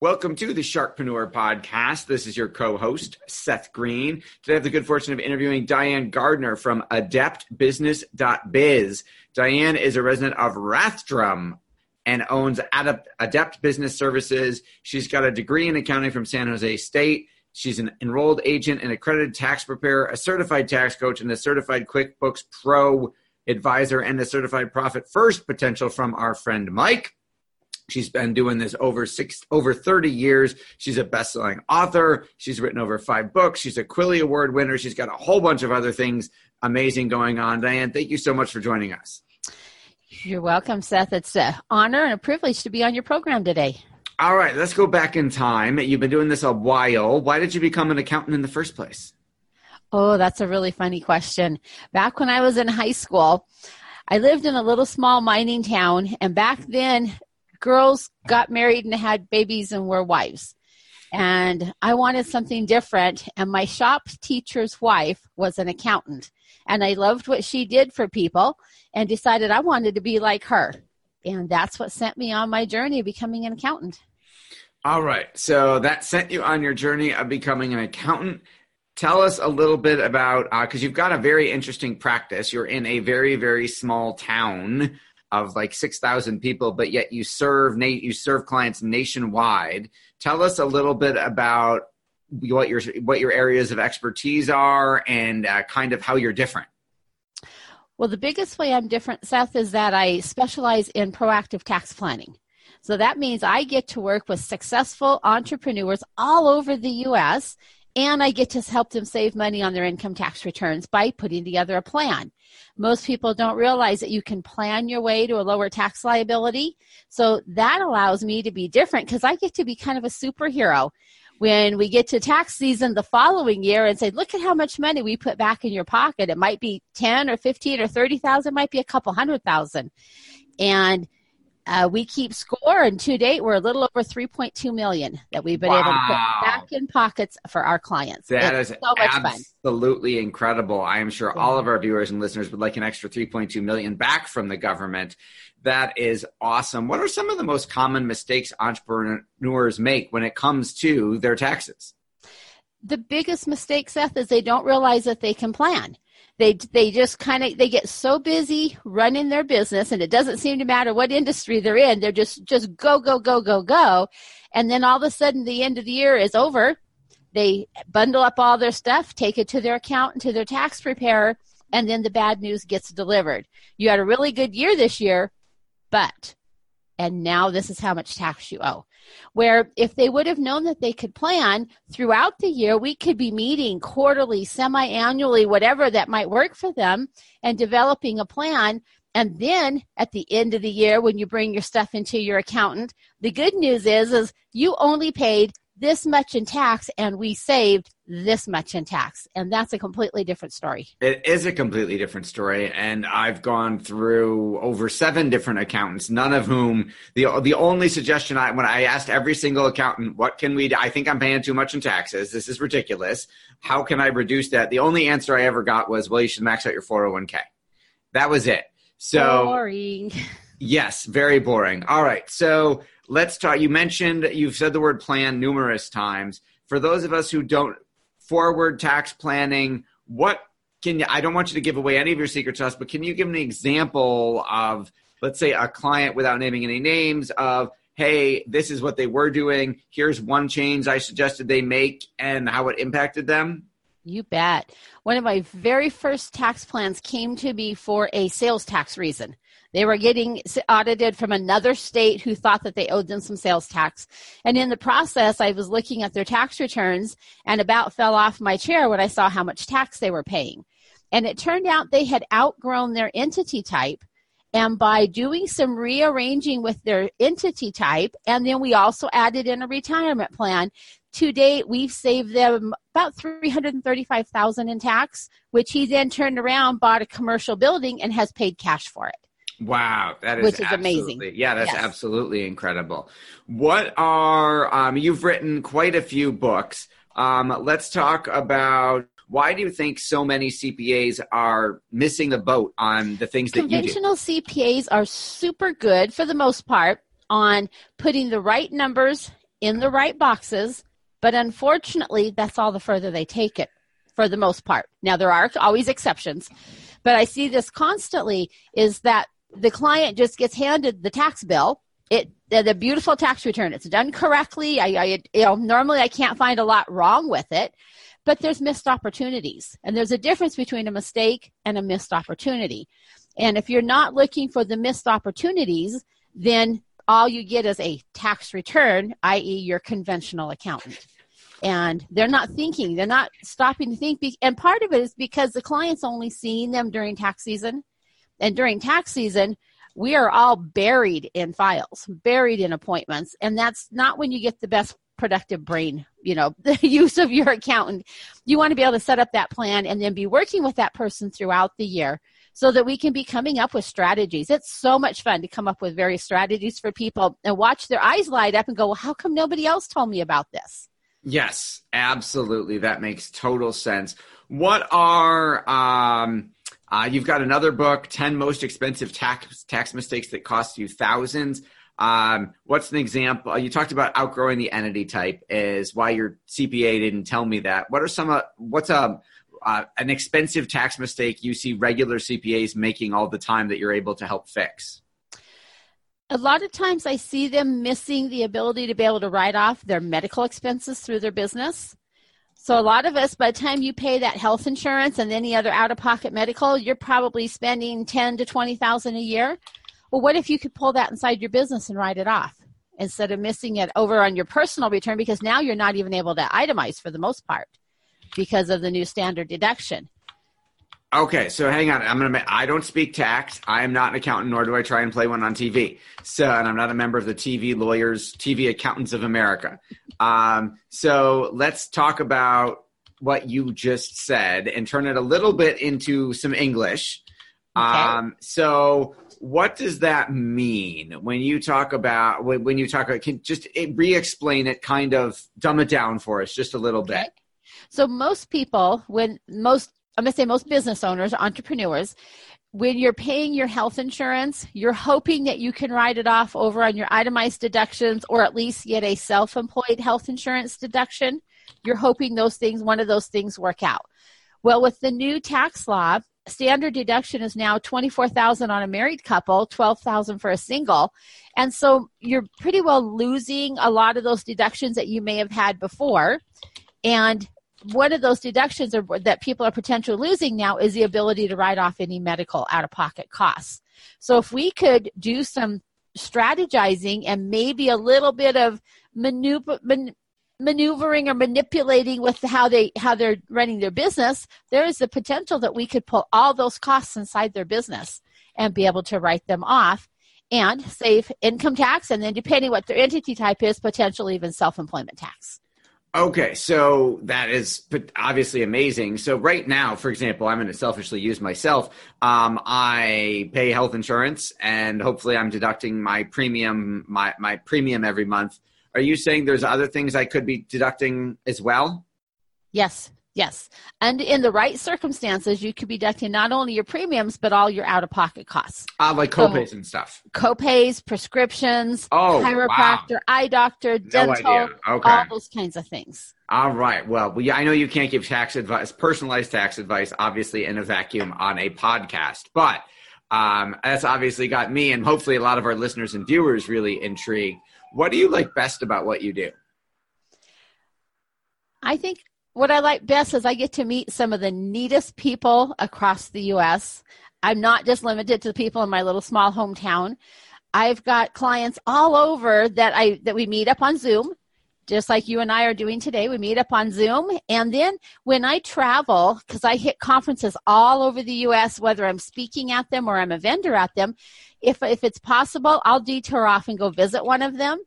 Welcome to the Sharkpreneur Podcast. This is your co host, Seth Green. Today I have the good fortune of interviewing Diane Gardner from adeptbusiness.biz. Diane is a resident of Rathdrum and owns Adept, Adept Business Services. She's got a degree in accounting from San Jose State She's an enrolled agent, an accredited tax preparer, a certified tax coach, and a certified QuickBooks Pro advisor, and a certified profit first potential from our friend Mike. She's been doing this over six, over 30 years. She's a best-selling author. She's written over five books. She's a Quilly Award winner. She's got a whole bunch of other things amazing going on. Diane, thank you so much for joining us. You're welcome, Seth. It's an honor and a privilege to be on your program today. All right, let's go back in time. You've been doing this a while. Why did you become an accountant in the first place? Oh, that's a really funny question. Back when I was in high school, I lived in a little small mining town, and back then, girls got married and had babies and were wives. And I wanted something different, and my shop teacher's wife was an accountant. And I loved what she did for people and decided I wanted to be like her. And that's what sent me on my journey of becoming an accountant. All right. So that sent you on your journey of becoming an accountant. Tell us a little bit about because uh, you've got a very interesting practice. You're in a very very small town of like six thousand people, but yet you serve you serve clients nationwide. Tell us a little bit about what your what your areas of expertise are and uh, kind of how you're different. Well, the biggest way I'm different, Seth, is that I specialize in proactive tax planning. So that means I get to work with successful entrepreneurs all over the US and I get to help them save money on their income tax returns by putting together a plan. Most people don't realize that you can plan your way to a lower tax liability. So that allows me to be different because I get to be kind of a superhero when we get to tax season the following year and say, look at how much money we put back in your pocket. It might be 10 or 15 or 30,000, might be a couple hundred thousand. And uh, we keep score, and to date, we're a little over 3.2 million that we've been wow. able to put back in pockets for our clients. That it's is so absolutely fun. incredible. I am sure yeah. all of our viewers and listeners would like an extra 3.2 million back from the government. That is awesome. What are some of the most common mistakes entrepreneurs make when it comes to their taxes? The biggest mistake, Seth, is they don't realize that they can plan they they just kind of they get so busy running their business and it doesn't seem to matter what industry they're in they're just just go go go go go. And then all of a sudden the end of the year is over. They bundle up all their stuff take it to their accountant to their tax preparer and then the bad news gets delivered. You had a really good year this year but and now this is how much tax you owe where if they would have known that they could plan throughout the year, we could be meeting quarterly, semi annually, whatever that might work for them, and developing a plan. And then at the end of the year, when you bring your stuff into your accountant, the good news is, is you only paid this much in tax and we saved this much in tax. And that's a completely different story. It is a completely different story. And i've gone through over seven different accountants none of whom the the only suggestion i when i asked every single accountant what can we do? I think i'm paying too much in taxes. This is ridiculous. How can i reduce that? The only answer i ever got was well you should max out your 401k that was it. So boring. Yes, very boring. All right. So let's talk. You mentioned you've said the word plan numerous times. For those of us who don't forward tax planning, what can you, I don't want you to give away any of your secrets to us, but can you give an example of, let's say, a client without naming any names of, hey, this is what they were doing. Here's one change I suggested they make and how it impacted them? You bet. One of my very first tax plans came to me for a sales tax reason. They were getting audited from another state who thought that they owed them some sales tax. And in the process, I was looking at their tax returns and about fell off my chair when I saw how much tax they were paying. And it turned out they had outgrown their entity type. And by doing some rearranging with their entity type, and then we also added in a retirement plan, to date we've saved them about 335,000 in tax, which he then turned around, bought a commercial building and has paid cash for it. Wow, that is which is amazing. Yeah, that's Yes. absolutely incredible. What are um, you've written quite a few books. Um, let's talk about why do you think so many CPAs are missing the boat on the things that you do? Conventional CPAs are super good for the most part on putting the right numbers in the right boxes, but unfortunately, that's all the further they take it for the most part. Now, there are always exceptions, but I see this constantly is that the client just gets handed the tax bill. It the beautiful tax return. It's done correctly. I, I you know normally I can't find a lot wrong with it, but there's missed opportunities, and there's a difference between a mistake and a missed opportunity. And if you're not looking for the missed opportunities, then all you get is a tax return, i.e., your conventional accountant. And they're not thinking, they're not stopping to think. And part of it is because the client's only seeing them during tax season. And during tax season, we are all buried in files, buried in appointments. And that's not when you get the best productive brain, you know, the use of your accountant. You want to be able to set up that plan and then be working with that person throughout the year so that we can be coming up with strategies. It's so much fun to come up with various strategies for people and watch their eyes light up and go, well, how come nobody else told me about this? Yes, absolutely. That makes total sense. What are um, uh, you've got another book, 10 most expensive tax tax mistakes that cost you thousands. Um, what's an example? You talked about outgrowing the entity type is why your CPA didn't tell me that. What are some uh, what's a uh, an expensive tax mistake you see regular CPAs making all the time that you're able to help fix? A lot of times I see them missing the ability to be able to write off their medical expenses through their business. So a lot of us, by the time you pay that health insurance and any other out-of-pocket medical, you're probably spending ten to twenty thousand a year. Well, what if you could pull that inside your business and write it off instead of missing it over on your personal return because now you're not even able to itemize for the most part because of the new standard deduction. Okay, so hang on. I'm gonna. I don't speak tax. I am not an accountant, nor do I try and play one on TV. So, and I'm not a member of the TV lawyers, TV Accountants of America. Um, so let's talk about what you just said and turn it a little bit into some English. Okay. Um, so what does that mean when you talk about when, when you talk about can just eh, re-explain it kind of dumb it down for us just a little bit Okay. So most people, when most, I'm going to say most business owners, entrepreneurs, when you're paying your health insurance, you're hoping that you can write it off over on your itemized deductions or at least get a self-employed health insurance deduction. You're hoping those things, one of those things work out. Well, with the new tax law, standard deduction is now 24,000 on a married couple, 12,000 for a single. And so you're pretty well losing a lot of those deductions that you may have had before. And one of those deductions are, that people are potentially losing now is the ability to write off any medical out of pocket costs. So if we could do some strategizing and maybe a little bit of maneuver, man, maneuvering or manipulating with how they how they're running their business, there is the potential that we could pull all those costs inside their business and be able to write them off and save income tax and then depending what their entity type is, potentially even self-employment tax. Okay, so that is obviously amazing. So right now, for example, I'm going to selfishly use myself. Um, I pay health insurance, and hopefully, I'm deducting my premium, my my premium every month. Are you saying there's other things I could be deducting as well? Yes, Yes. And in the right circumstances, you could be deducting not only your premiums, but all your out of pocket costs. Uh, like copays so, and stuff. Copays, prescriptions, oh, chiropractor, wow. eye doctor, dental, no okay. all those kinds of things. All right. Well, we, I know you can't give tax advice, personalized tax advice, obviously in a vacuum on a podcast, but um, that's obviously got me and hopefully a lot of our listeners and viewers really intrigued. What do you like best about what you do? I think what I like best is I get to meet some of the neatest people across the U.S. I'm not just limited to the people in my little small hometown. I've got clients all over that I that we meet up on Zoom, just like you and I are doing today. We meet up on Zoom, and then when I travel, because I hit conferences all over the U.S., whether I'm speaking at them or I'm a vendor at them, if if it's possible, I'll detour off and go visit one of them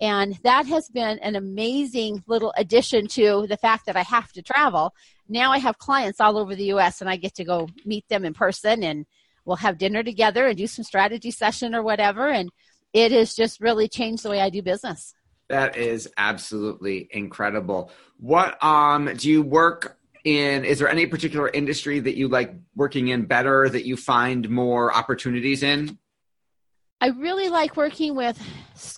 and that has been an amazing little addition to the fact that I have to travel. Now I have clients all over the US and I get to go meet them in person and we'll have dinner together and do some strategy session or whatever. And it has just really changed the way I do business. That is absolutely incredible. What um do you work in is there any particular industry that you like working in better that you find more opportunities in? I really like working with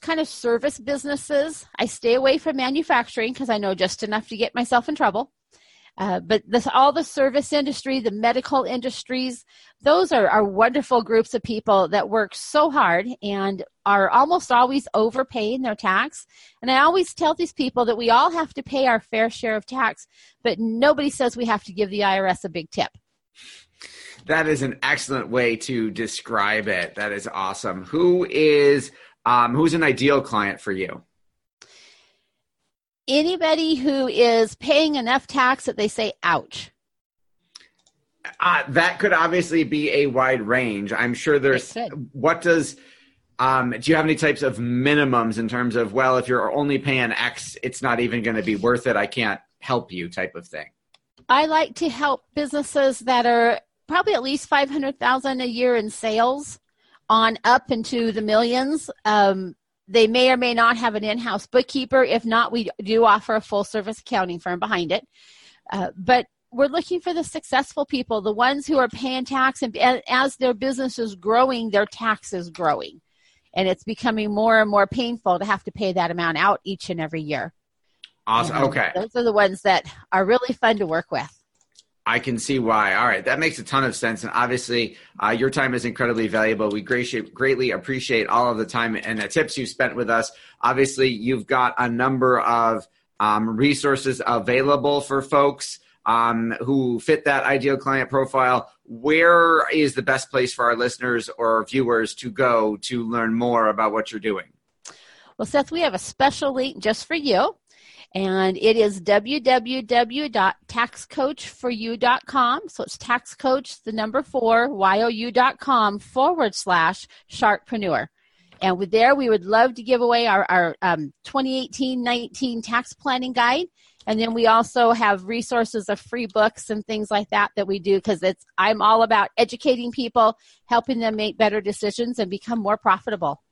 kind of service businesses. I stay away from manufacturing because I know just enough to get myself in trouble. Uh, but this, all the service industry, the medical industries, those are, are wonderful groups of people that work so hard and are almost always overpaying their tax. And I always tell these people that we all have to pay our fair share of tax, but nobody says we have to give the IRS a big tip. That is an excellent way to describe it. That is awesome. Who is um, who's an ideal client for you? Anybody who is paying enough tax that they say, "Ouch." Uh, that could obviously be a wide range. I'm sure there's. What does um, do you have any types of minimums in terms of well, if you're only paying X, it's not even going to be worth it. I can't help you, type of thing. I like to help businesses that are probably at least 500,000 a year in sales on up into the millions. Um, they may or may not have an in-house bookkeeper. If not, we do offer a full service accounting firm behind it. Uh, but we're looking for the successful people, the ones who are paying tax, and as their business is growing, their tax is growing. And it's becoming more and more painful to have to pay that amount out each and every year. Awesome. And okay. Those are the ones that are really fun to work with. I can see why. All right, that makes a ton of sense, and obviously, uh, your time is incredibly valuable. We greatly appreciate all of the time and the tips you've spent with us. Obviously, you've got a number of um, resources available for folks um, who fit that ideal client profile. Where is the best place for our listeners or viewers to go to learn more about what you're doing? Well, Seth, we have a special link just for you and it is www.taxcoachforyou.com. So it's taxcoach, the number four, Y-O-U.com forward slash sharkpreneur. And with there, we would love to give away our, our um, 2018-19 tax planning guide. And then we also have resources of free books and things like that that we do because it's I'm all about educating people, helping them make better decisions and become more profitable.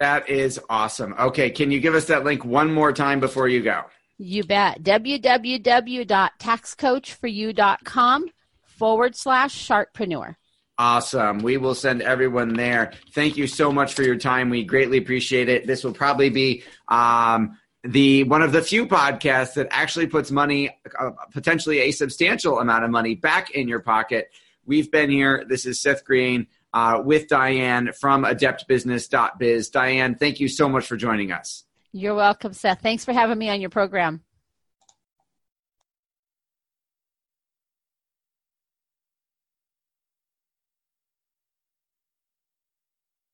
That is awesome. Okay, can you give us that link one more time before you go? You bet. www.taxcoachforyou.com forward slash sharkpreneur. Awesome. We will send everyone there. Thank you so much for your time. We greatly appreciate it. This will probably be um, the one of the few podcasts that actually puts money, uh, potentially a substantial amount of money, back in your pocket. We've been here. This is Seth Green uh, with Diane from adeptbusiness.biz. Diane, thank you so much for joining us. You're welcome, Seth. Thanks for having me on your program.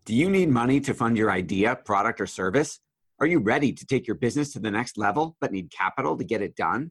Do you need money to fund your idea, product, or service? Are you ready to take your business to the next level but need capital to get it done?